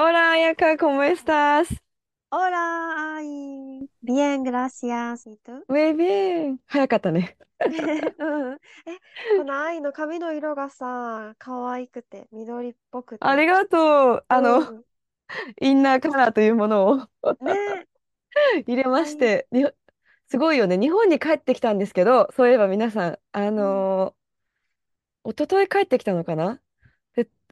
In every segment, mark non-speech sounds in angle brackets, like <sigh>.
Hola, Ayaka, ¿cómo estás? Hola, ay. Bien, gracias. ¿Y tú? Muy bien. 早かったね。うんえ、この愛の髪の色がさ、可愛くて、緑っぽくて。ありがとう。あの、うんインナーカラーというものをね入れまして、にすごいよね。日本に帰ってきたんですけど、そういえば皆さん、あのー、一昨日帰ってきたのかなで、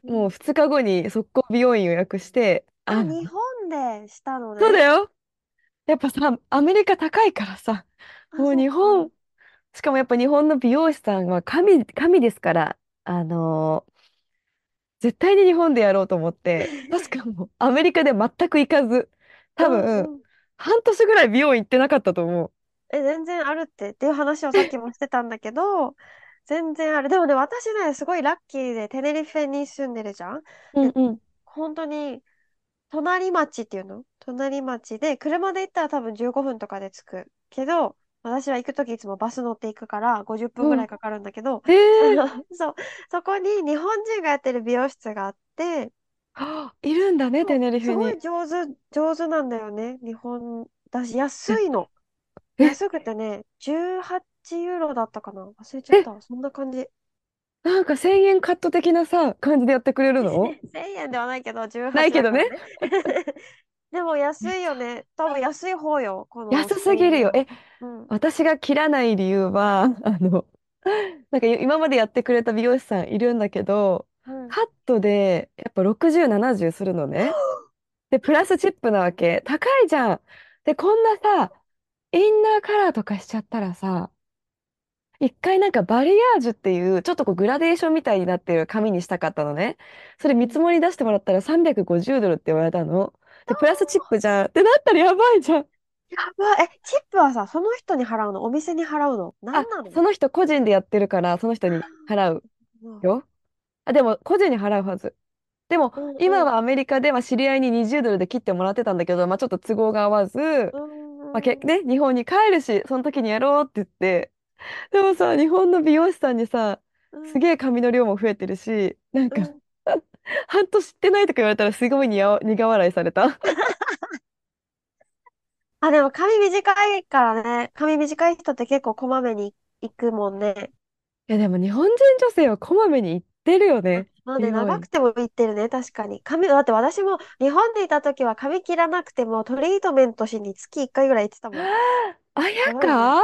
もう2日後に速攻美容院予約して、あ、あ日本でしたのね。そうだよ。やっぱさ、アメリカ高いからさ、あもう日そっ本、しかもやっぱ日本の美容師さんは神、神ですから、あのー絶対に日本でやろうと思って、確かもうアメリカで全く行かず、多分、うん半年ぐらい美容院行ってなかったと思う。え、全然あるってっていう話をさっきもしてたんだけど、全然ある。でもね、私ね、すごいラッキーでテネリフェに住んでるじゃん？うんうん。本当に、隣町っていうの？隣町で、車で行ったら多分15分とかで着くけど、私は行くときいつもバス乗っていくから50分ぐらいかかるんだけど、えー、<laughs> そう、そこに日本人がやってる美容室があって、あいるんだね、テネリフェすごいに。上手、上手なんだよね。日本だし、安いの。え安くてね、18ユーロだったかな？忘れちゃった。そんな感じ。なんか1000円カット的なさ、感じでやってくれるの？<laughs> 1000円ではないけど、18ないけどねだからね。<laughs> でも安いよね。多分安い方よ。この安すぎるよ。え、はうん。私が切らない理由は、あの、なんか今までやってくれた美容師さんいるんだけど、うんカットでやっぱ60、70するのね。<gasps> で、プラスチップなわけ。高いじゃん。で、こんなさ、インナーカラーとかしちゃったらさ、一回なんかバリアージュっていう、ちょっとこうグラデーションみたいになってる紙にしたかったのね。それ見積もり出してもらったら350ドルって言われたの。で、プラスチップじゃん。ってなったらやばいじゃん。やばい。え、チップはさ、その人に払うの？お店に払うの？あ何なの、その人個人でやってるから、その人に払ううんよ。あ、でも個人に払うはず。でも、うんうん今はアメリカでは知り合いに20ドルで切ってもらってたんだけど、まあちょっと都合が合わず、うんまあけ、ね、日本に帰るし、その時にやろうって言って、<laughs> でもさ、日本の美容師さんにさ、うんすげえ髪の量も増えてるし、なんか、うん <laughs> 半年ってないとか言われたらすごいにや苦笑いされた。<laughs> あ、でも髪短いからね。髪短い人って結構こまめに行くもんね。いや、でも日本人女性はこまめに行ってるよね。まあね、美容院長くても行ってるね、確かに。髪、だって私も日本でいた時は髪切らなくてもトリートメントしに月1回ぐらい行ってたもん。やあややばいか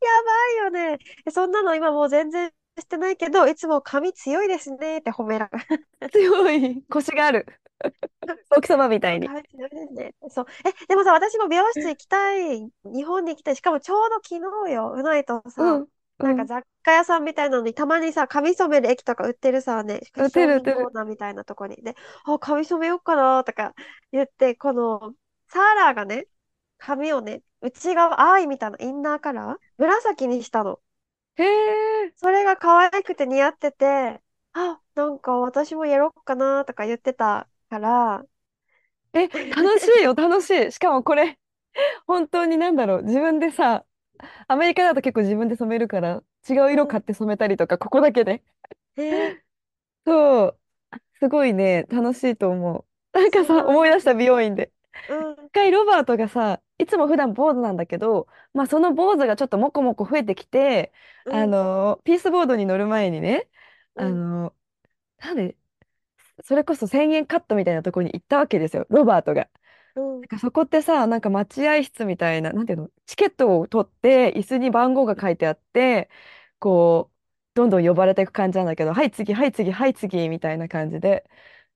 ばいよね。えそんなの今もう全然してないけど、いつも髪強いですねって褒められる。強い。腰がある。<laughs> 奥様みたいに。髪強いですね。そう。え、でもさ、私も美容室行きたい。日本に行きたい。しかもちょうど昨日よ、うないとさ、うん。なんか雑貨屋さんみたいなのにたまにさ、髪染める駅とか売ってるさ、ね、売ってる売ってる商品コーナーみたいなとこに。で、あ、髪染めようかなとか言って、この、サーラーがね、髪をね、内側、アイみたいなインナーカラー？紫にしたの。へえ。それが可愛くて似合ってて、あ、なんか私もやろうかなとか言ってたから、え、楽しいよ、<laughs> 楽しい。しかもこれ、本当になんだろう、自分でさ、アメリカだと結構自分で染めるから、違う色買って染めたりとか、ここだけで。えそう、すごいね、楽しいと思う。なんかさ、そう思い出した美容院で。うん、一回ロバートがさ、いつも普段坊主なんだけど、まあその坊主がちょっともこもこ増えてきて、うん、あの、ピースボードに乗る前にね、あうんの、なんで、それこそ1000円カットみたいなところに行ったわけですよ、ロバートが。うんなんかそこってさ、なんか待合室みたいな、なんていうの、チケットを取って、椅子に番号が書いてあって、こう、どんどん呼ばれていく感じなんだけど、はい次、はい次、はい次、みたいな感じで。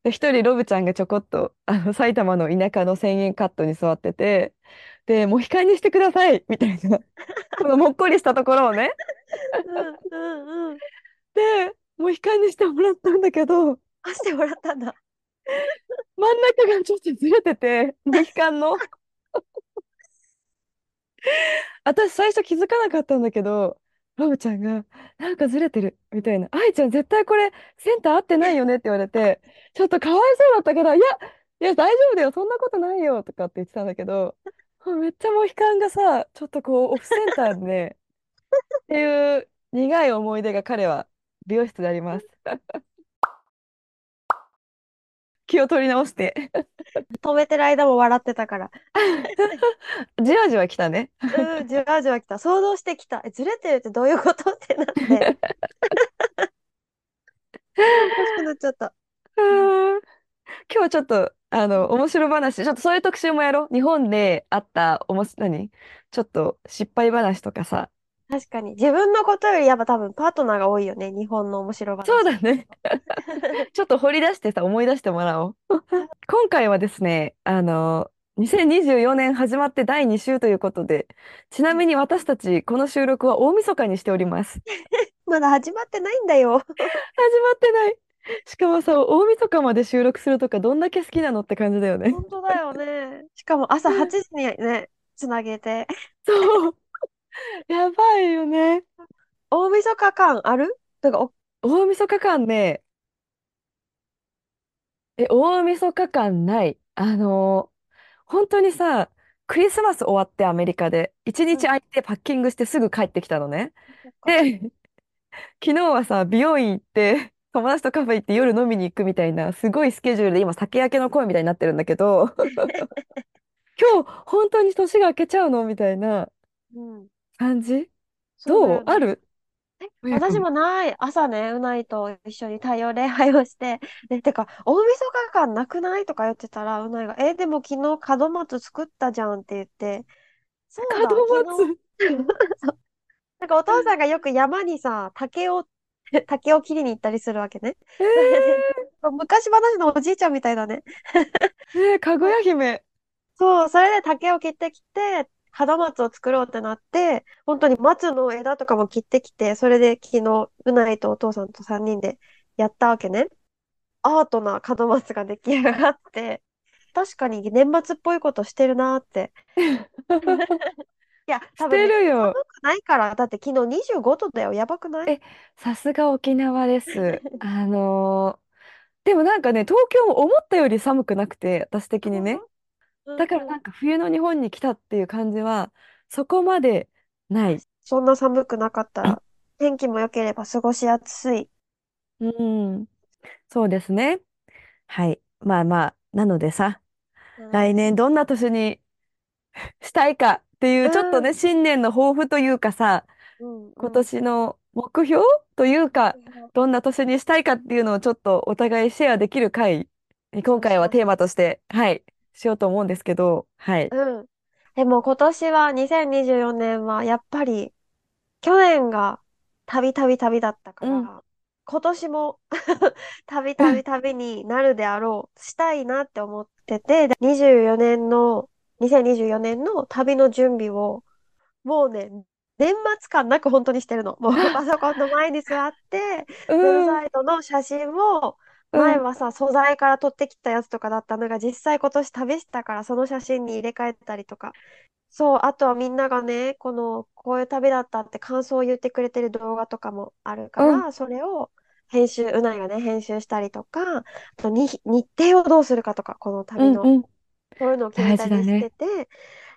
で、一人ロブちゃんがちょこっと、あの、埼玉の田舎の1000円カットに座ってて、で、モヒカンにしてくださいみたいな、<laughs> このもっこりしたところをね。うんうんうんで、モヒカンにしてもらったんだけど、あ、してもらったんだ。真ん中がちょっとずれてて、モヒカンの。<laughs> 私最初気づかなかったんだけど、ロブちゃんが、なんかずれてる、みたいな。愛ちゃん絶対これセンター合ってないよねって言われて、ちょっとかわいそうだったけど、いや、いや大丈夫だよ、そんなことないよ、とかって言ってたんだけど、めっちゃモヒカンがさ、ちょっとこうオフセンターでね、っていう苦い思い出が彼は美容室であります。気を取り直して。止めてる間も笑ってたから。<laughs> じわじわ来たね。うん、じわじわ来た。想像してきた。え、ずれてるってどういうこと？ってなって。<laughs> おかしくなっちゃった。今日はちょっと、あの、面白話、ちょっとそういう特集もやろう。日本であったおもし、何？ちょっと失敗話とかさ。確かに。自分のことよりやっぱ多分パートナーが多いよね。日本の面白話。そうだね。<laughs> ちょっと掘り出してさ、思い出してもらおう。今回はですね、あの、2024年始まって第2週ということで、ちなみに私たちこの収録は大晦日にしております。<laughs> まだ始まってないんだよ。始まってない。しかもさ、大晦日まで収録するとかどんだけ好きなのって感じだよね。本当だよね。しかも朝8時にね、つなげて。そう。<laughs> やばいよね。大晦日感ある？なんか大晦日感ね、え、大晦日感ない。あのー本当にさ、クリスマス終わってアメリカで、一日空いてパッキングしてすぐ帰ってきたのね。で、<laughs> 昨日はさ、美容院行って、友達とカフェ行って夜飲みに行くみたいな、すごいスケジュールで今酒焼けの声みたいになってるんだけど、<laughs> 今日本当に年が明けちゃうの？みたいなうん。感じ？どうそうだよね。ある？親子。私もない。朝ね、うないと一緒に太陽礼拝をして、<laughs> で、てか、大晦日感なくない？とか言ってたら、うないが、え、でも昨日門松作ったじゃんって言って、そうだ、門昨日、松。そうなんかお父さんがよく山にさ、竹を、<laughs> 竹を切りに行ったりするわけね。えそれで、ー、<laughs> 昔話のおじいちゃんみたいだね。えー、かぐや姫。そう、それで竹を切ってきて、門松を作ろうってなって、本当に松の枝とかも切ってきて、それで昨日、うないとお父さんと3人でやったわけね。アートな門松が出来上がって、確かに年末っぽいことしてるなって。<laughs> いや、多して分ね、るよ。寒くないから、だって昨日25度だよ。やばくない？え、さすが沖縄です。あのーでもなんかね、東京も思ったより寒くなくて、私的にね。だからなんか冬の日本に来たっていう感じは、そこまでない。そんな寒くなかったら、<clears throat> 天気も良ければ過ごしやすい。うん、そうですね。はい。まあまあ、なのでさ、来年どんな年にしたいかっていう、ちょっとうん、ね、新年の抱負というかさ、うん、今うん。年の目標というか、どんな年にしたいかっていうのをちょっとお互いシェアできる回に今回はテー。マとして、はい、しようと思うんですけど、はい。うん。でも今年は2024年はやっぱり去年が旅旅旅だったかうん、ら、今年も旅うん、<laughs> 旅旅になるであろう、したいなって思ってて、で24年の、2024年の旅の準備をもうね、年末感なく本当にしてるの。もうパソコンの前に座って、うウェブん、サイトの写真を、うん、前はさ、素材から撮ってきたやつとかだったのが、実際今年旅したから、その写真に入れ替えたりとか。そう、あとはみんながね、この、こういう旅だったって感想を言ってくれてる動画とかもあるかうん、ら、それを編集、うないがね、編集したりとか、あとに日程をどうするかとか、このうん、旅の。うん。そういうのを決め大たりし。てて、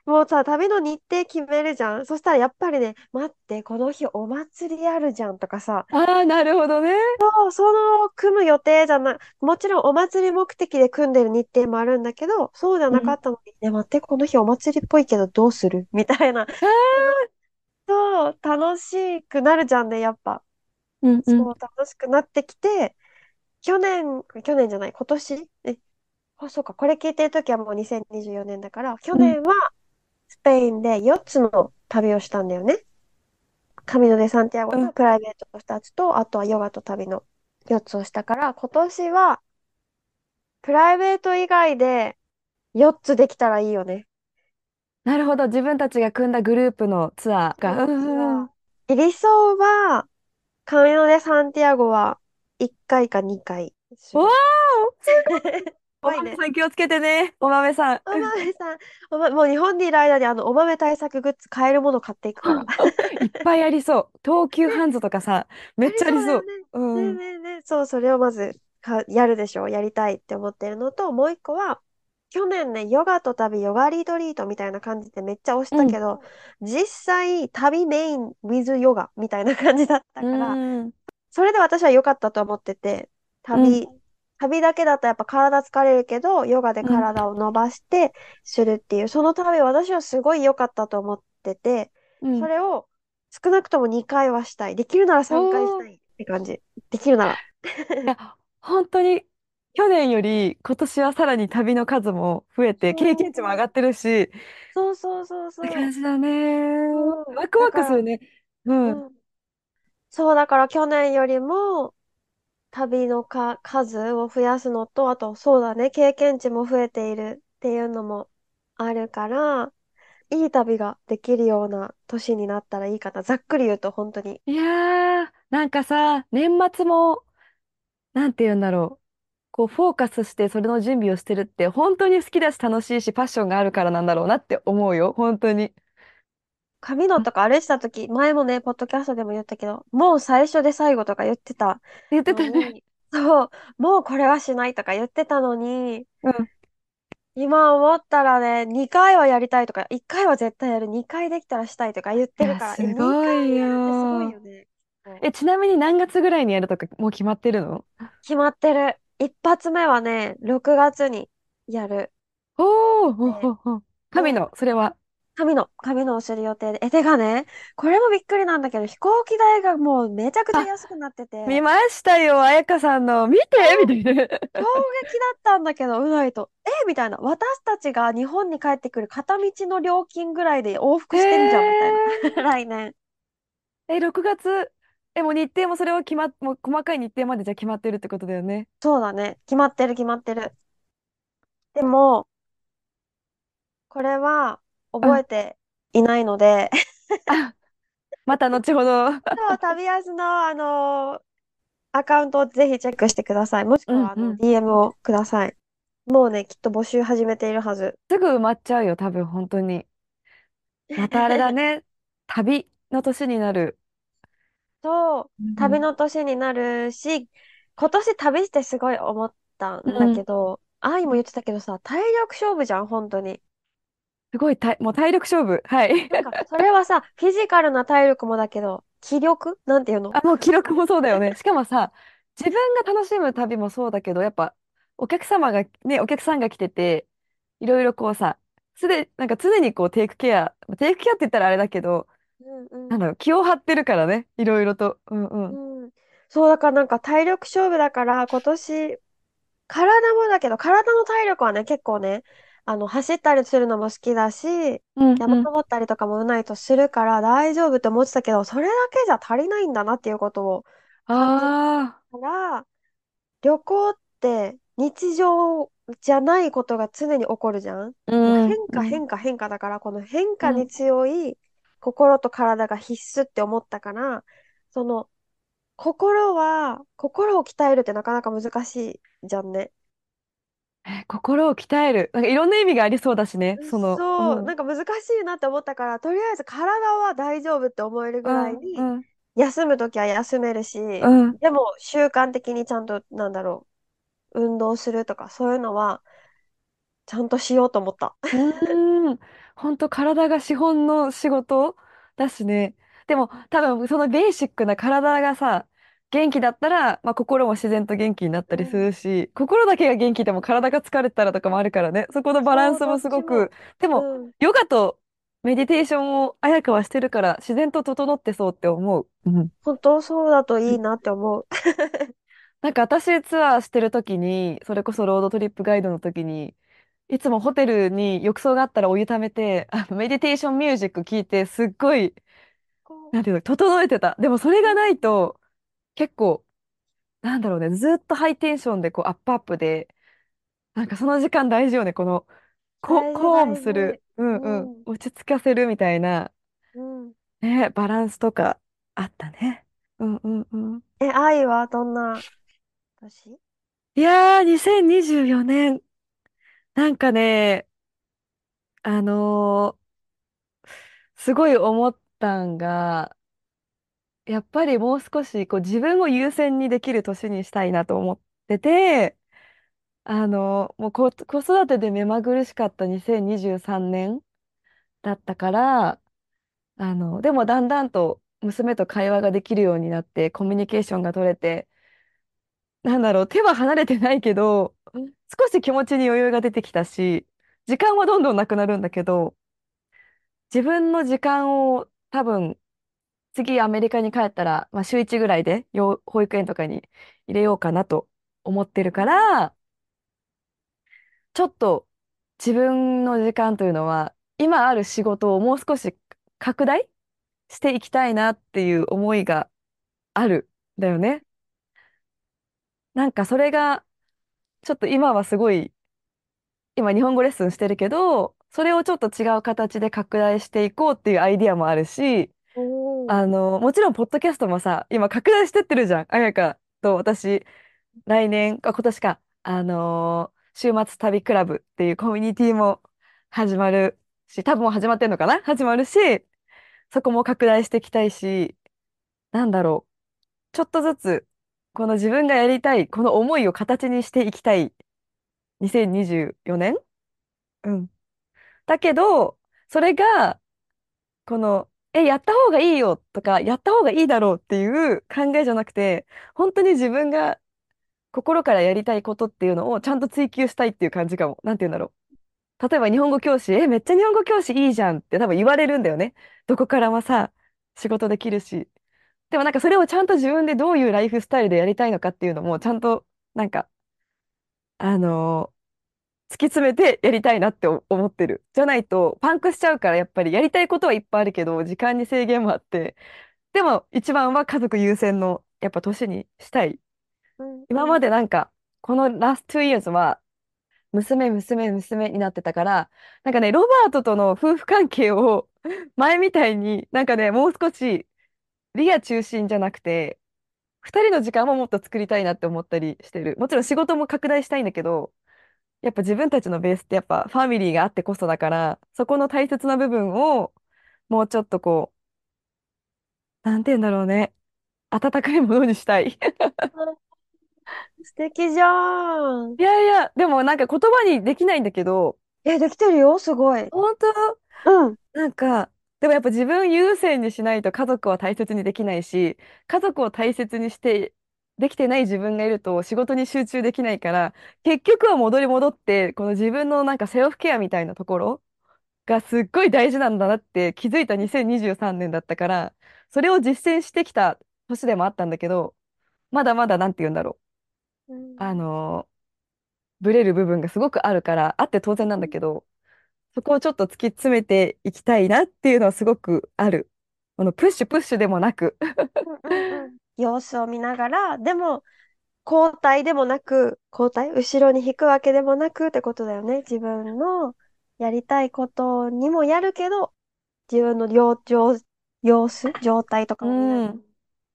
もうさ、旅の日程決めるじゃん。そしたらやっぱりね、待って、この日お祭りあるじゃんとかさ、ああ、なるほどね。そうその組む予定じゃな、もちろんお祭り目的で組んでる日程もあるんだけど、そうじゃうん。なかったのに、ね、待って、この日お祭りっぽいけどどうする？みたいな。そう、楽しくなるじゃんね、やっぱ。うん、うん、そう、楽しくなってきて、去年、去年じゃない、今年？え、あ、そうか、これ聞いてるときはもう2024年だから、去うん、年はスペインで4つの旅をしたんだよね。カミノ・デ・サンティアゴうん。とプライベート2つと、あとはヨガと旅の4つをしたから、今年はプライベート以外で4つできたらいいよね。なるほど。自分たちが組んだグループのツアーが。そう、うん、うん、理想は、カミノ・デ・サンティアゴは、1回か2回すわーる。すごい。<laughs> おすごいね。豆さん気をつけてね。お豆さん。お豆さん、おま、もう日本にいる間にあのお豆対策グッズ買えるもの買っていくから。<laughs> いっぱいありそう。東急ハンズとかさ、めっありちゃありそう。そうね。ねえうん。ねえねえ。そう、それをまずかやるでしょ。やりたいって思ってるのと、もう一個は、去年ね、ヨガと旅、ヨガリトリートみたいな感じでめっちゃ押しうん。たけど、実際旅メイン with ヨガみたいな感じだったうから、ん。それで私は良かったと思ってて、うん。旅、旅だけだとやっぱ体疲れるけど、ヨガでうん。体を伸ばしてするっていう、その旅私はすごい良かったと思ってて、うん。それを少なくとも2回はしたい。できるなら3回し。たいって感じ。できるなら。いや、本当に、去年より今年はさらに旅の数も増えて、経験値も上がってるし、っそうそうそうてそう。感じだね。ワクワクするね。うん。うん。そうだから去年よりも旅のか数を増やすのと、あとそうだね、経験値も増えているっていうのもあるから、いい旅ができるような年になったらいいかな。ざっくり言うと本当に。いやー、なんかさ、年末も、なんて言うんだろう。こう、フォーカスしてそれの準備をしてるって、本当に好きだし楽しいし、パッションがあるからなんだろうなって思うよ。本当に。神野とか歩いてた時、前もね、ポッドキャストでも言ったけど、もう最初で最後とか言ってた言ってたね。のに、そう、もうこれはしないとか言ってたのに、うん。今思ったらね、2回はやりたいとか、1回は絶対やる、2回できたらしたいとか言っいや、てるから、え、すご2回いやるってすごいよ。よね。そうえ、ちなみに何月ぐらいにやるとかもう決まってるの？決まってる。一発目はね、6月にやるおー、ほ予定。ほほ。神うん。の、それは。神の、神のをする予定で。え、てかね、これもびっくりなんだけど、飛行機代がもうめちゃくちゃあ、安くなってて、見ましたよ、彩香さんの。見てみたいな。衝撃だったんだけど、うないと。えみたいな。私たちが日本に帰ってくる片道の料金ぐらいで往復へしてんじゃん、みたいな。ー。<laughs> 来年。え、6月。え、もう日程もそれは決まっ、もう細かい日程までじゃ決まってるってことだよね。そうだね。決まってる、決まってる。でも、これはうん。覚えていないので、あ、また後ほど。そう、旅安の、あのアカウントをぜひチェックしてください。もしくは、あの、うんうん。DM をください。もうね、きっと募集始めているはず。すぐ埋まっちゃうよ、多分、本当に。またあれだね。旅の年になる。そう、旅うん。の年になるし、今年旅してすごい思ったんだうん。けど、愛も言ってたけどさ、体力勝負じゃん、本当に。すごい体、もう体力勝負。はい。なんか、それはさ、フィジカルな体力もだけど、気力？なんていうの？あ、もう記録もそうだよね。しかもさ、自分が楽しむ旅もそうだけど、やっぱ、お客様が、ね、お客さんが来てて、いろいろこうさ、すで、なんか常にこうテイクケア、テイクケアって言ったらあれだけど、うんうん。なんだろう、気を張ってるからね、いろいろと。うんうん。うん。そう、だからなんか体力勝負だから、今年、体もだけど、体の体力はね、結構ね、あの、走ったりするのも好きだし、山うんうん。登ったりとかもうないとするから大丈夫って思ってたけど、それだけじゃ足りないんだなっていうことを感じあたから、旅行って日常じゃないことが常に起こるじゃんあ、うん変化うん変化変化だから、この変化にうん。強い心と体が必須って思ったから、その心は、心を鍛えるってなかなか難しいじゃんね。え心を鍛える。なんかいろんな意味がありそうだしね。その、うそう、ん。なんか難しいなって思ったから、とりあえず体は大丈夫って思えるぐらいうんうに、ん休むときは休めるし、うんでも習慣的にちゃんと、なんだろう、運動するとか、そういうのは、ちゃんとしようと思った。うーん、本当体が資本の仕事だしね。でも多分そのベーシックな体がさ、元気だったら、まあ、心も自然と元気になったりすうん。るし、心だけが元気でも体が疲れたらとかもあるからね。そこのバランスもすごく。でも、うん。ヨガとメディテーションを綾香はしてるから自然と整ってそうって思う。うん。本当そうだといいなって思う。なんか私ツアーしてる時に、それこそロードトリップガイドの時に、いつもホテルに浴槽があったらお湯ためて、あのメディテーションミュージック聞いて、すっごい、こなんていうの、整えてた。でもそれがなん。いと、結構、なんだろうね、ずっとハイテンションでこうアップアップで、なんかその時間大事よね、この、コ、大事、コーム大事。する、うんううん、ん。落ち着かせるみたいな、うん。ね、バランスとかあったね。うんうんうん。え、愛はどんな年？いやー、2024年。なんかね、あのーすごい思ったんが、やっぱりもう少しこう自分を優先にできる年にしたいなと思ってて、あのもう子育てで目まぐるしかった2023年だったから、あの、でもだんだんと娘と会話ができるようになって、コミュニケーションが取れて、なんだろう、手は離れてないけど、少し気持ちに余裕が出てきたし、時間はどんどんなくなるんだけど、自分の時間を多分、次アメリカに帰ったら、まあ、週1ぐらいで保育園とかに入れようかなと思ってるから、ちょっと自分の時間というのは、今ある仕事をもう少し拡大していきたいなっていう思いがあるだよね。なんかそれが、ちょっと今はすごい、今日本語レッスンしてるけど、それをちょっと違う形で拡大していこうっていうアイディアもあるし、あの、もちろんポッドキャストもさ、今拡大してってるじゃん。あやかと私、来年、あ、今年か、あのー週末旅クラブっていうコミュニティも始まるし、多分始まってんのかな？始まるし、そこも拡大していきたいし、なんだろう。ちょっとずつ、この自分がやりたい、この思いを形にしていきたい2024年うん。だけど、それが、この、え、やった方がいいよとか、やった方がいいだろうっていう考えじゃなくて、本当に自分が心からやりたいことっていうのをちゃんと追求したいっていう感じかも。なんて言うんだろう。例えば日本語教師、え、めっちゃ日本語教師いいじゃんって多分言われるんだよね。どこからもさ、仕事できるし。でもなんかそれをちゃんと自分でどういうライフスタイルでやりたいのかっていうのもちゃんとなんか、あの突き詰めてやりたいなってお思ってる。じゃないとパンクしちゃうからやっぱりやりたいことはいっぱいあるけど時間に制限もあって。でも一番は家族優先のやっぱ年にしたい。うん今までなんかこのラスト2 years は娘娘娘になってたからなんかねロバートとの夫婦関係を <laughs> 前みたいになんかねもう少しリア中心じゃなくて二人の時間ももっと作りたいなって思ったりしてる。もちろん仕事も拡大したいんだけど、やっぱ自分たちのベースってやっぱファミリーがあってこそだから、そこの大切な部分をもうちょっとこう、なんて言うんだろうね。温かいものにしたい。<laughs> 素敵じゃん。いやいや、でもなんか言葉にできないんだけど、え、できてるよ、すごい。本当？うん。なんか、でもやっぱ自分優先にしないと家族は大切にできないし、家族を大切にしてできてない自分がいると仕事に集中できないから、結局は戻り戻って、この自分のなんかセルフケアみたいなところがすっごい大事なんだなって気づいた2023年だったから、それを実践してきた年でもあったんだけど、まだまだなんて言うんだろう。あうんのブレる部分がすごくあるから、あって当然なんだけど、そこをちょっと突き詰めていきたいなっていうのはすごくある。このプッシュプッシュでもなく。うんうんうん様子を見ながら、でも、交代でもなく、交代後ろに引くわけでもなくってことだよね。自分のやりたいことにもやるけど、自分の様、様、様子、状態とかうを見ながら。ん。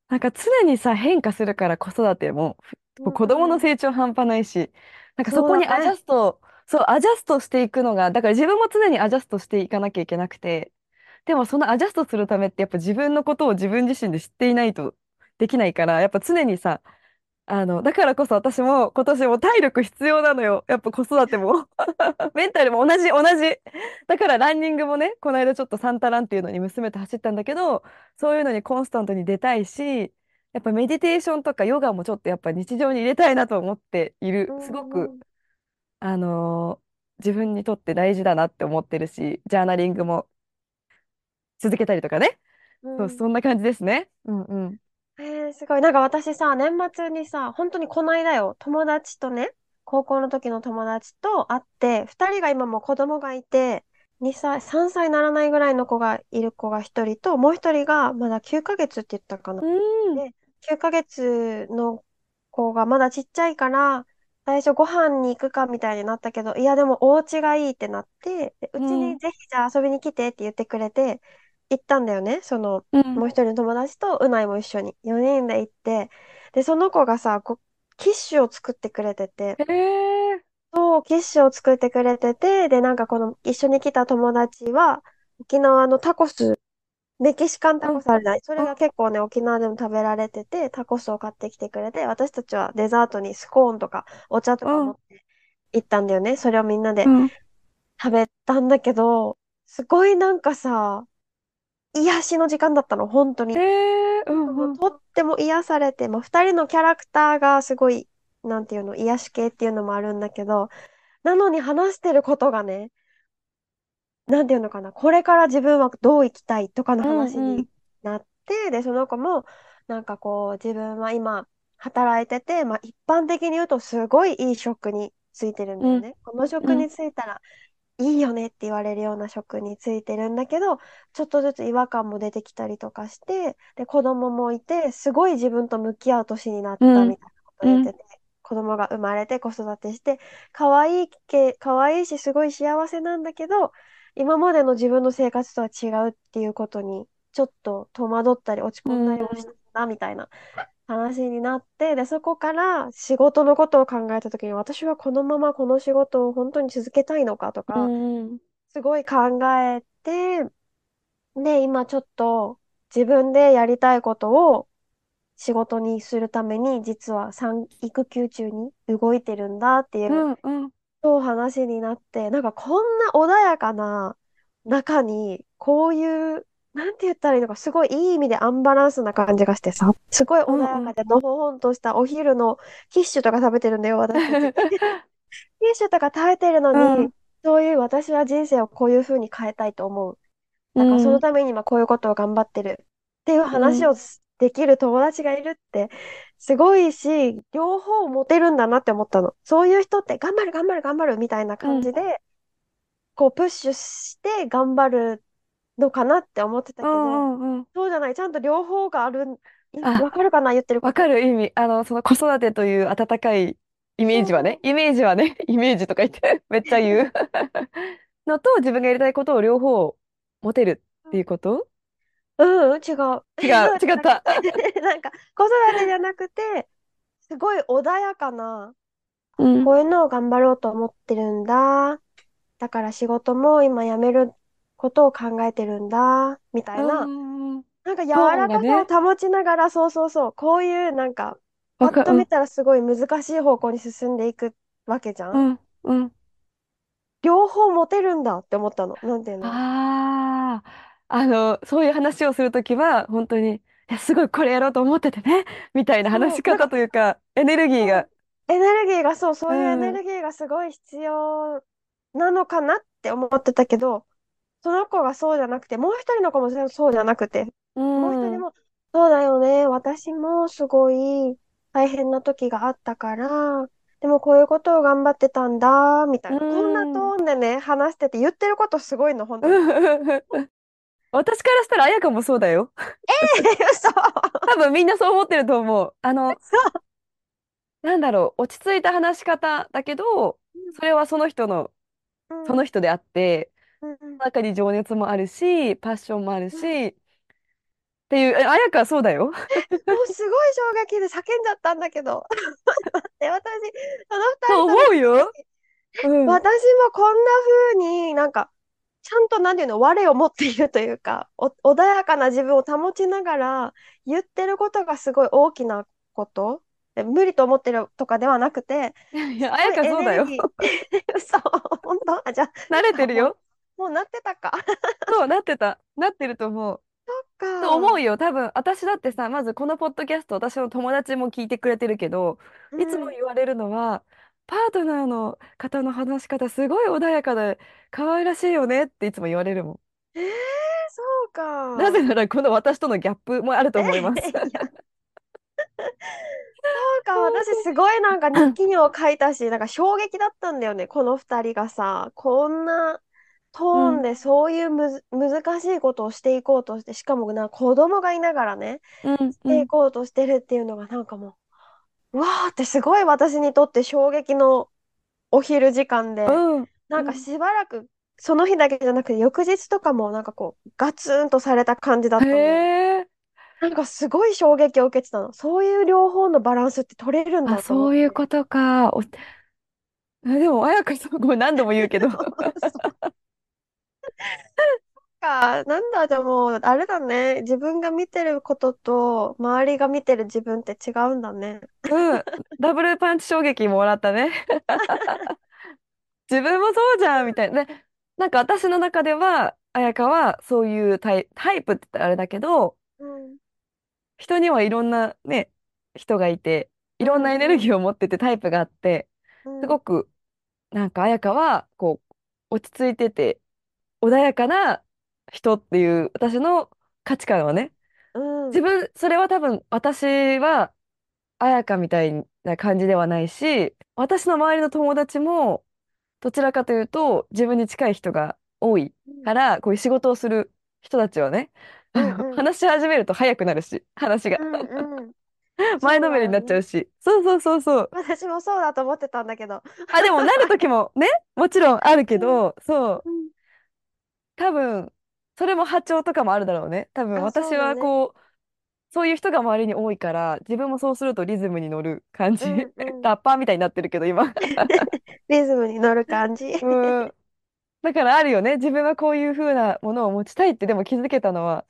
なんか常にさ、変化するから子育ても、うこう子供のんうん。成長半端ないし、なんかそこにアジャ。スト、そう、アジャストしていくのが、だから自分も常にアジャストしていかなきゃいけなくて、でもそのアジャストするためってやっぱ自分のことを自分自身で知っていないとできないから、やっぱ常にさ、あの、だからこそ私も今年も体力必要なのよ。やっぱ子育ても。<laughs> メンタルも同じ、同じ。だからランニングもね、この間ちょっとサンタランっていうのに娘と走ったんだけど、そういうのにコンスタントに出たいし、やっぱメディテーションとかヨガもちょっとやっぱ日常に入れたいなと思っている。うすごく、あのー自分にとって大事だなって思ってるし、ジャーナリングも続けたりとかね。そう、うん。そんな感じですね。うんうん。えー、すごい。なんか私さ、年末にさ、本当にこの間よ、友達とね、高校の時の友達と会って、二人が今もう子供がいて、2歳、3歳ならないぐらいの子がいる子が一人と、もう一人がまだ9ヶ月って言ったかな。うん。で、9ヶ月の子がまだちっちゃいから、最初ご飯に行くかみたいになったけど、いやでもお家がいいってなって、でううん。ちにぜひじゃあ遊びに来てって言ってくれて、行ったんだよね。その、うん。もう一人の友達とうないも一緒に4人で行って、で、その子がさ、こキッシュを作ってくれてて、へえ。そう、キッシュを作ってくれてて、で、なんかこの一緒に来た友達は、沖縄のタコス、メキシカンタうん。コスあるじゃない？それうん。が結構ね、沖縄でも食べられてて、タコスを買ってきてくれて、私たちはデザートにスコーンとかお茶とかうん。持って行ったんだよね。それをみんなでうん。食べたんだけど、すごいなんかさ、癒しの時間だったの、本当へに。え。うもうん。うん。とっても癒されて、まあ、二人のキャラクターがすごい、なんていうの、癒し系っていうのもあるんだけど、なのに話してることがね、なんていうのかな、これから自分はどう生きたいとかのうん。う話にん。なって、で、その子も、なんかこう、自分は今、働いてて、まあ、一般的に言うと、すごいいい職についてるんだうん。よね。この職うん。に就いたら、いいよねって言われるような職についてるんだけど、ちょっとずつ違和感も出てきたりとかして、で、子供もいて、すごい自分と向き合う年になっうん。たみたいなこと。言ってて、子供が生まれて子育てして、可愛いけ、可愛いし、すごい幸せなんだけど、今までの自分の生活とは違うっていうことに、ちょっと戸惑ったり落ち込んだうん。りもしたんだみたいな話になって、で、そこから仕事のことを考えたときに、私はこのままこの仕事を本当に続けたいのかとうか、ん。すごい考えて、で、今ちょっと自分でやりたいことを仕事にするために、実は産育休中に動いてるんだっていううん。うん。そう話になって、なんかこんな穏やかな中に、こういう、なんて言ったらいいのか、すごいいい意味でアンバランスな感じがしてさ、すごい。穏やかで、のほほんとしたお昼のキッシュとか食べてるんだよ、私たち。<laughs> キッシュとか食べてるのに、うん。そういう私は人生をこういう風に変えたいと思う。だからそのうん。ために今こういうことを頑張ってるっていううん。話をできる友達がいるってすごいし、両方持てるんだなって思ったの。そういう人って頑張る頑張る頑張るみたいなうん。感じで、こうプッシュして頑張るのかなって思ってたうけど、ん。うん。そうじゃない、ちゃんと両方がある。いあ、わかるかな言ってるわか。る意味。あの、その子育てという温かいイメージはね、そイメージはね、<laughs> イメージとか言ってめっちゃ言う <laughs> のと、自分がやりたいことを両方持てるっていうこと？う。うん、違う。そう違う、じ <laughs> ゃなく違った。てなんか子育てじゃなくて、すごい穏やかな、うん、こういうのを頑張ろうと思ってるんだ。だから仕事も今辞めることを考えてるんだ。みたういな。なんか柔らかさを保ちながら、そうそうそう。こういうなんか、パッと見たらすごい難しい方向に進んでいくわけじゃん。うん、うん。両方持てるんだって思ったの。なんていうの？ああ、あの、そういう話をするときは、本当に、いや、すごいこれやろうと思っててね、みたいな話そう、なんし方か、というか、エネルギーが、そう、エネルギーがそう、うそういうエネん、ルギーがすごい必要なのかなって思ってたけど、その子がそうじゃなくて、もう一人の子もそうじゃなくて、うもう一人ん、も、そうだよね、私もすごい大変な時があったから、でもこういうことを頑張ってたんだ、みたういな。こんなトん、ーンでね、話してて言ってることすごいの、本当に。う <laughs> ん私からしたら、彩香もそうだよ。嘘。<laughs> 多分みんなそう思ってると思う。あの。なんだろう、落ち着いた話し方だけど、それはその人の、うん、その人であって、中に情熱もあるし、パッションもあるうん。し、っていう、え、彩香はそうだよ。もうすごい衝撃で叫んじゃったんだけど。<laughs> で、私、そのそう思二人と出うよ。うん。私もこんな風になんか、ちゃんとなんていうの、我を持っているというか、お、穏やかな自分を保ちながら、言ってることがすごい大きなこと。で無理と思ってるとかではなくて、いや、彩すごいエ香そうだよ。ネルギー。<laughs> 嘘、本当？あ、<laughs> じゃあ、慣れてるよ。もうなってたか。そう、なってた。なってると思う。そっと思うか。よ。多分、私だってさ、まずこのポッドキャスト、私の友達も聞いてくれてるけど、ういつもん。言われるのは、パートナーの方の話し方、すごい穏やかで、可愛らしいよねっていつも言われるもん。えー、そうか。なぜなら、この私とのギャップもあるとえ思います。いや、<laughs> そうか、私すごいなんか日記にも書いたし、なんか衝撃だったんだよね。この二人がさ、こんなトうん、ーンでそういうむず難しいことをしていこうとして、しかもな、子供がいながらね、うん、していうん、こうとしてるっていうのがなんかもう、うわーってすごい私にとって衝撃のお昼時間で、うん、なんかうん。しばらく、その日だけじゃなくて、翌日とかもなんかこう、ガツンとされた感じだへった。なんかすごい衝撃を受けてたの。そういう両方のバランスって取れるんあ、だそういう。ことか。<laughs> でも、綾香さん、ごめん、何度も言うけど。<laughs> か、なんだ、じゃあもう、あれだね。自分が見てることと、周りが見てる自分って違うんだね。うん。ダブルパンチ衝撃もらったね。<laughs> 自分もそうじゃんみたいな。で、なんか私の中では、綾香はそういうタイ、タイプって言ったらあれだけど、うん、人にはいろんなね、人がいて、いうろんなエネルギーを持っててタイプがあって、うん、すごく、なんか綾香は、こう、落ち着いてて、穏やかな人っていう、私の価値観はね、うん、自分、それは多分、私は、綾香みたいな感じではないし、私の周りの友達も、どちらかというと、自分に近い人が多いうん、から、こういう仕事をする人たちはね、うあの、ん、話し始めると早くなるし、話が。うん、うん。そ <laughs> う前のめりになっちゃう。し。そうそうそうそう。私もそうだと思ってたんだけど。あ、でもなる時もね、もちろんあるけ <laughs> うん、ど、そう、うん。多分、それも波長とかもあるだろうね。多分あ、そ私。はこう、そういう人が周りに多いから、自分もそうするとリズムに乗る感じ。うん、うん。<laughs> ラッパーみたいになってるけど、今。<laughs> リズムに乗る感じ。<laughs> うん。だからあるよね。自分はこういう風なものを持ちたいってでも気づけたのは、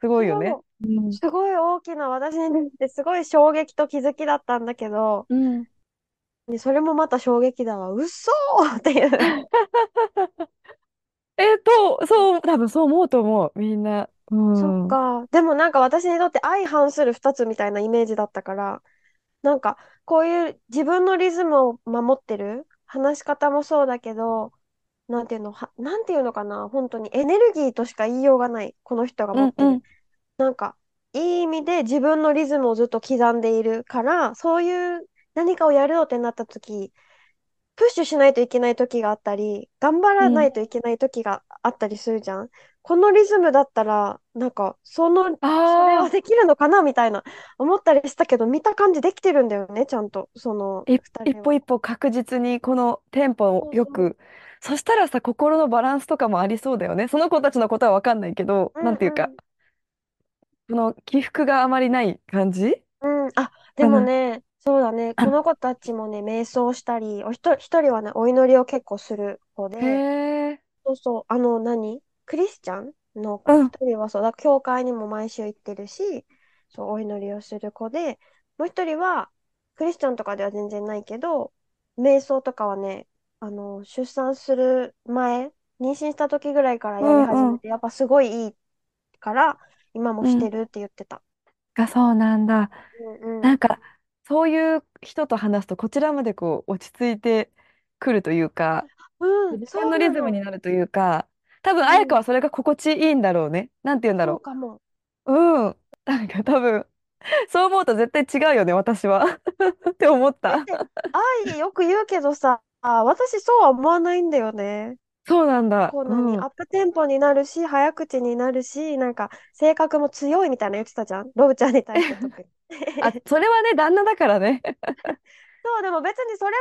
すごいよね。そう。うん。すごい大きな私にとってすごい衝撃と気づきだったんだけど、うん。ねそれもまた衝撃だわ。嘘っていう。えっと、そう、多分そう思うと思う、みんな。うそっん。うんか。でもなんか私にとって相反する二つみたいなイメージだったから、なんかこういう自分のリズムを守ってる話し方もそうだけど、なんていうの、は、なんていうのかな。本当にエネルギーとしか言いようがない。この人が持ってる。うん。なんか、いい意味で自分のリズムをずっと刻んでいるから、そういう何かをやろうってなった時、プッシュしないといけない時があったり、頑張らうん。ないといけない時があったりするじゃん。このリズムだったら、なんか、その、それはできるのかなみたいな思ったりしたけど、見た感じできてるんだよね、ちゃんと、その。一歩一歩確実にこのテンポを。よく。そしたらさ、心のバランスとかもありそうだよね。その子たちのことはわかんないけど、うんなんていうか、うん。この起伏があまりない感じうん。あ、で。もね、そうだね、この子たちもね、瞑想したり、お一人、一人はね、お祈りを結構する子へで、え。そうそう、あの何、クリスチャンのうん。一人はそうだ、教会にも毎週行ってるし、そう、お祈りをする子で、もう一人は、クリスチャンとかでは全然ないけど、瞑想とかはね、あの、出産する前、妊娠した時ぐらいからうやり始んうん。めて、やっぱすごいいいから、今もうん。してるって言ってた。がそうなんだ。うんうん。なんか、そういう人と話すと、こちらまでこう、落ち着いてくるというか、うん、自分のリズムそうなの。になるというか、多分、うん、彩香はそれが心地いいんだろうね。なんて言うんだろそうかも。う。うん。なんか多分、そう思うと絶対違うよね、私は。<laughs> って思っえ、た。愛よく言うけどさ、私そうは思わないんだよね。そうなんだ。こう何、うん。アップテンポになるし、早口になるし、なんか性格も強いみたいな言ってたじゃん？ロブちゃんに対して特に。<laughs> あ、それはね、旦那だからね。<laughs> そう、でも別にそれ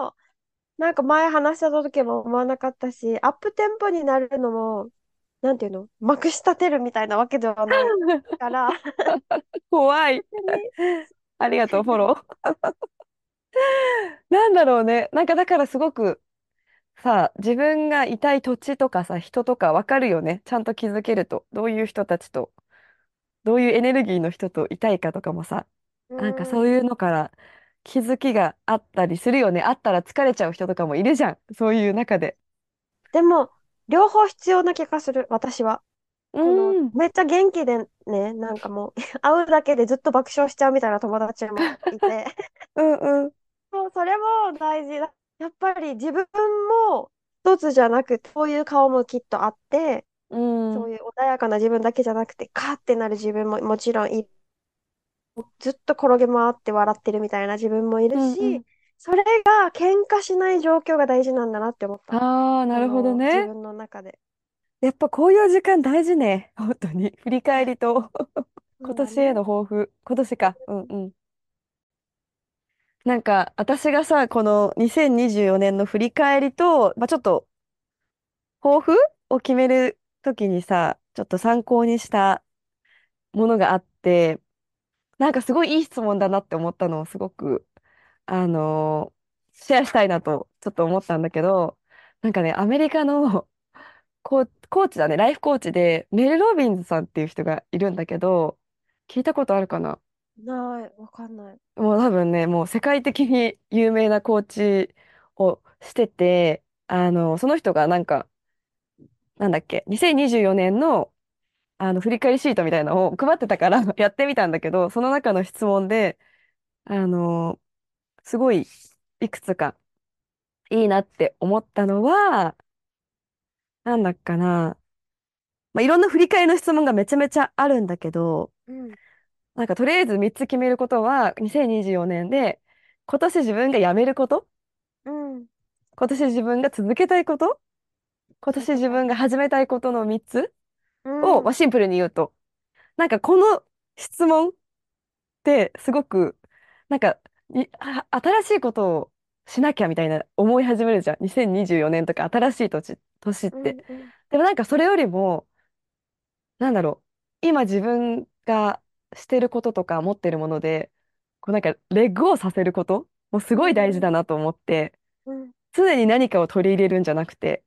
も、なんか前話した時も思わなかったし、アップテンポになるのも、なんていうの、まくし立てるみたいなわけではないから、<laughs> 怖い。ありがとう、フォロー。なんだろうね。なんかだからすごくさ、自分がいたい土地とかさ、人とかわかるよね？ちゃんと気づけると。どういう人たちと、どういうエネルギーの人といたいかとかもさ、うなんかそうん。いうのから気づきがあったりするよね。あったら疲れちゃう人とかもいるじゃん。そういう中で。でも、両方必要な気がする、私は。うこの、ーん。めっちゃ元気でね、なんかもう <laughs> 会うだけでずっと爆笑しちゃうみたいな友達もいて、<laughs> うんうん。そう、それも大事だ。やっぱり自分も一つじゃなくて、そういう顔もきっとあって、うん。そういう穏やかな自分だけじゃなくて、カーってなる自分ももちろんいる。ずっと転げ回って笑ってるみたいな自分もいるし、うんうん。それが喧嘩しない状況が大事なんだなって思った。ああ、なこるほどね。の自分の中で。やっぱこういう時間大事ね。本当に。<laughs> 振り返りと <laughs> 今。年への抱負。今年か。うんうん。なんか私がさ、この2024年の振り返りと、まあ、ちょっと抱負を決めるときにさ、ちょっと参考にしたものがあってなんかすごいいい質問だなって思ったのをすごくあのシェアしたいなとちょっと思ったんだけどなんかねアメリカの <laughs> コー、コーチだねライフコーチでメル・ロビンズさんっていう人がいるんだけど聞いたことあるかな？ない、わかんない。もう多分ね、もう世界的に有名なコーチをしてて、あの、その人がなんか、なんだっけ、2024年の、あの振り返りシートみたいなのを配ってたから <laughs> やってみたんだけど、その中の質問で、あの、すごいいくつかいいなって思ったのは、なんだっかな、まあ、いろんな振り返りの質問がめちゃめちゃあるんだけど、うん。なんかとりあえず3つ決めることは、2024年で、今年自分が辞めることうん。今年自分が続けたいこと今年自。分が始めたいことの3つうを、まあ、ん。シンプルに言うと、なんかこの質問ってすごく、なんかいあ新しいことをしなきゃみたいな思い始めるじゃん。2024年とか新しい年、年って。うん。うん。でもなんかそれよりも、なんだろう、今自分がしてることとか持ってるもので、こうなんかレッグをさせることもすうごい大事だん。なと思って、うん。常に何かを取り入れるんじゃなくて、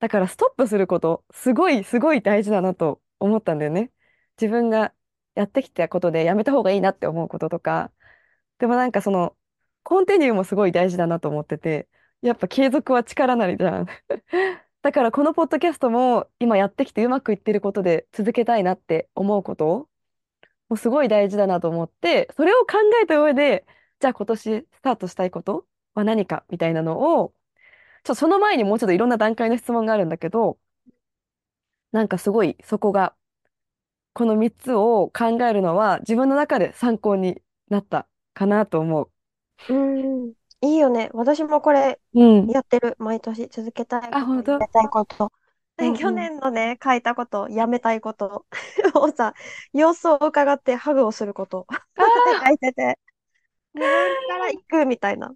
だからストップすること、すごいすごい大事だなと思ったんだよね。自分がやってきたことでやめた方がいいなって思うこととか、でもなんかその、コンティニューもすごい大事だなと思ってて、やっぱ継続は力なりじゃん。<laughs> だからこのポッドキャストも今やってきてうまくいってることで続けたいなって思うこともすごい大事だなと思って、それを考えた上で、じゃあ今年スタートしたいことは何かみたいなのを、ちょっとその前にもうちょっといろんな段階の質問があるんだけど、なんかすごいそこが、この3つを考えるのは自分の中で参考になったかなと思う。うん。いいよね。私もこれうん。やってる。毎年続けたいあ、こと、本当？たいこと。で、去うんうん。年のね、書いたこと、やめたいこと <laughs> をさ、様子を伺ってハグをすることって書あいてて、自分から行くみたいな。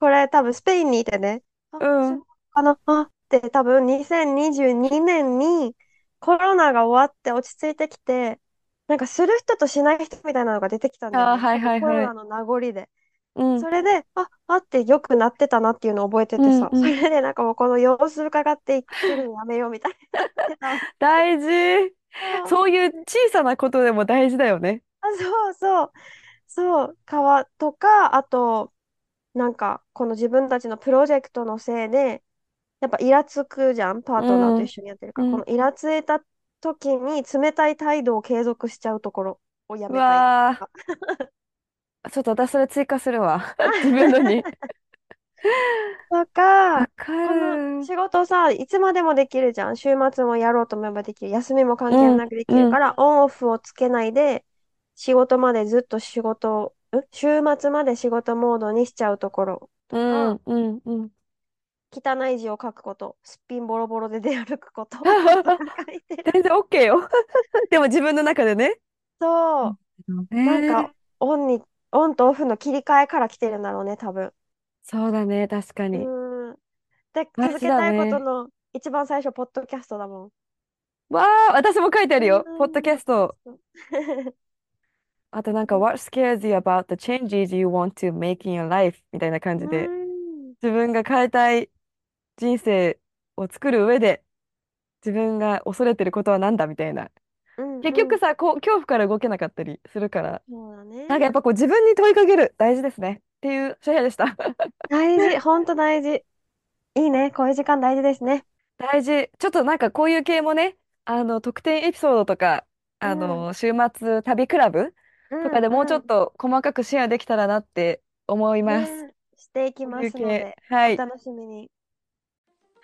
これ多分スペインにいてね、あ、あ、うん。かな、あって多分2022年にコロナが終わって落ち着いてきて、なんかする人としない人みたいなのが出てきたんだよあ、ね。はいはいはい。コロナの名残で。うん。それで、あ、あってよくなってたなっていうのを覚えてうんてさ、そうん。れでなんかもうこの様子伺って生きるのやめようみたいにな。大事。そ <laughs> うそういう小さなことでも大事だよね。あ、そうそう。そう、川とか、あと、なんか、この自分たちのプロジェクトのせいで、やっぱイラつくじゃん、パーうトナーと一ん。緒にやってるから。このうん。イラついた時に冷たい態度を継続しちゃうところをやうめたい。<laughs> ちょっと私それ追加するわ。<laughs> 自分のに。<laughs> とか、わかこのる。仕事さ、いつまでもできるじゃん。週末もやろうと思えばできる。休みも関係うん。なくできるうん。から、オンオフをつけないで、仕事までずっと仕事を、ん週末まで仕事モードにしちゃうところとか、うん。うん。うん。汚い字を書くこと、すっぴんボロボロで出歩くこととか書いてる。<laughs> 全然 OK よ。でも自分の中でね。そう。うんなんか、ね。オンに、オンとオフの切り替えから来てるんだろうね、多分。そうだね。確かうに。で、続けたいこと。の一番最初、ポッドキャストだもん。わあ、私も書いてあうるよ。ポッドキャスト。あとなんか、What scares you about the changes you want to make in your life? みたいな感じで、ん、自分が変えたい人生を作る上で、自分が恐れてることは何だ？みたいな。うん、うん。結局さ、こう、恐怖から動けなかったりするから、そうだね。なんかやっぱこう自分に問いかける。大事ですね。っていうシェアでした。<laughs> 大事、ほんと大事。いいね、こういう時間大事ですね。大事。ちょっとなんかこういう系もね、あの、特典エピソードとか、うん、あの、週末旅クラブうん、とかでもうちょうん。っと細かくシェアできたらなって思います。ね、していきま。すので、はい。お楽しみに。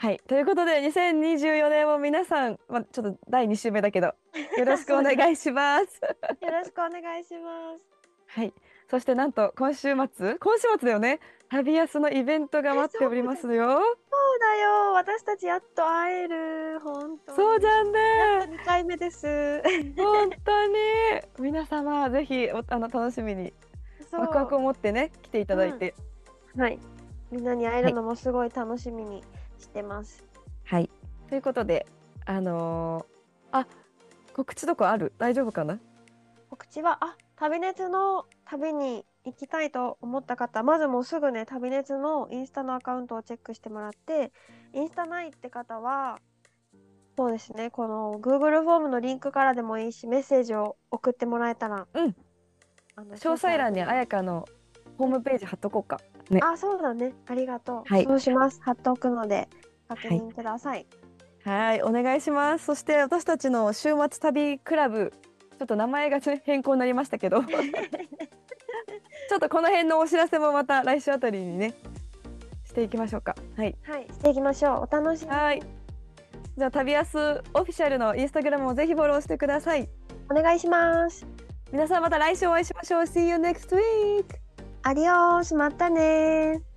はい。ということで、2024年も皆さん、まあ、ちょっと第2週目だけど、<laughs> よろしくお。願いします。よろしくお願いします。はい。そしてなんと、今週末、今週末だよね、旅安のイベントがえ、待っておりますよ。そうだよ。私たちやっと会える。本当に。そうじゃんね。2回目です。本当に。<laughs> 皆様、ぜひ、お、あの、楽しみに、ワクワクそを持ってね、来ていたう。うん。だいて。はい。みんなに会えはい。るのもすごい楽しみにしてます。はい。ということで、あのーあ、告知とかある？大丈夫かな？告知は、あ、旅熱の旅に行きたいと思った方、まずもうすぐね、旅熱のインスタのアカウントをチェックしてもらって、インスタないって方は、そうですね、この Google フォームのリンクからでもいいし、メッセージを送ってもらえたら、うんあの詳細欄にあやかのホームページ貼っとこうか。ね。あ、そうだね。ありがとう。はいそうします。貼っておくので、確認ください。はい、お願いします。そして私たちの週末旅クラブ、ちょっと名前がね変更になりましたけど、<laughs> ちょっとこの辺のお知らせもまた来週あたりにね、していきましょうか。はい。はい、していきましょう。お楽しみに。はい。じゃあ、旅安オフィシャルのインスタグラムもぜひフォローしてください。お願いします。皆さんまた来週お会いしましょう。See you next week! アディオース、またねー。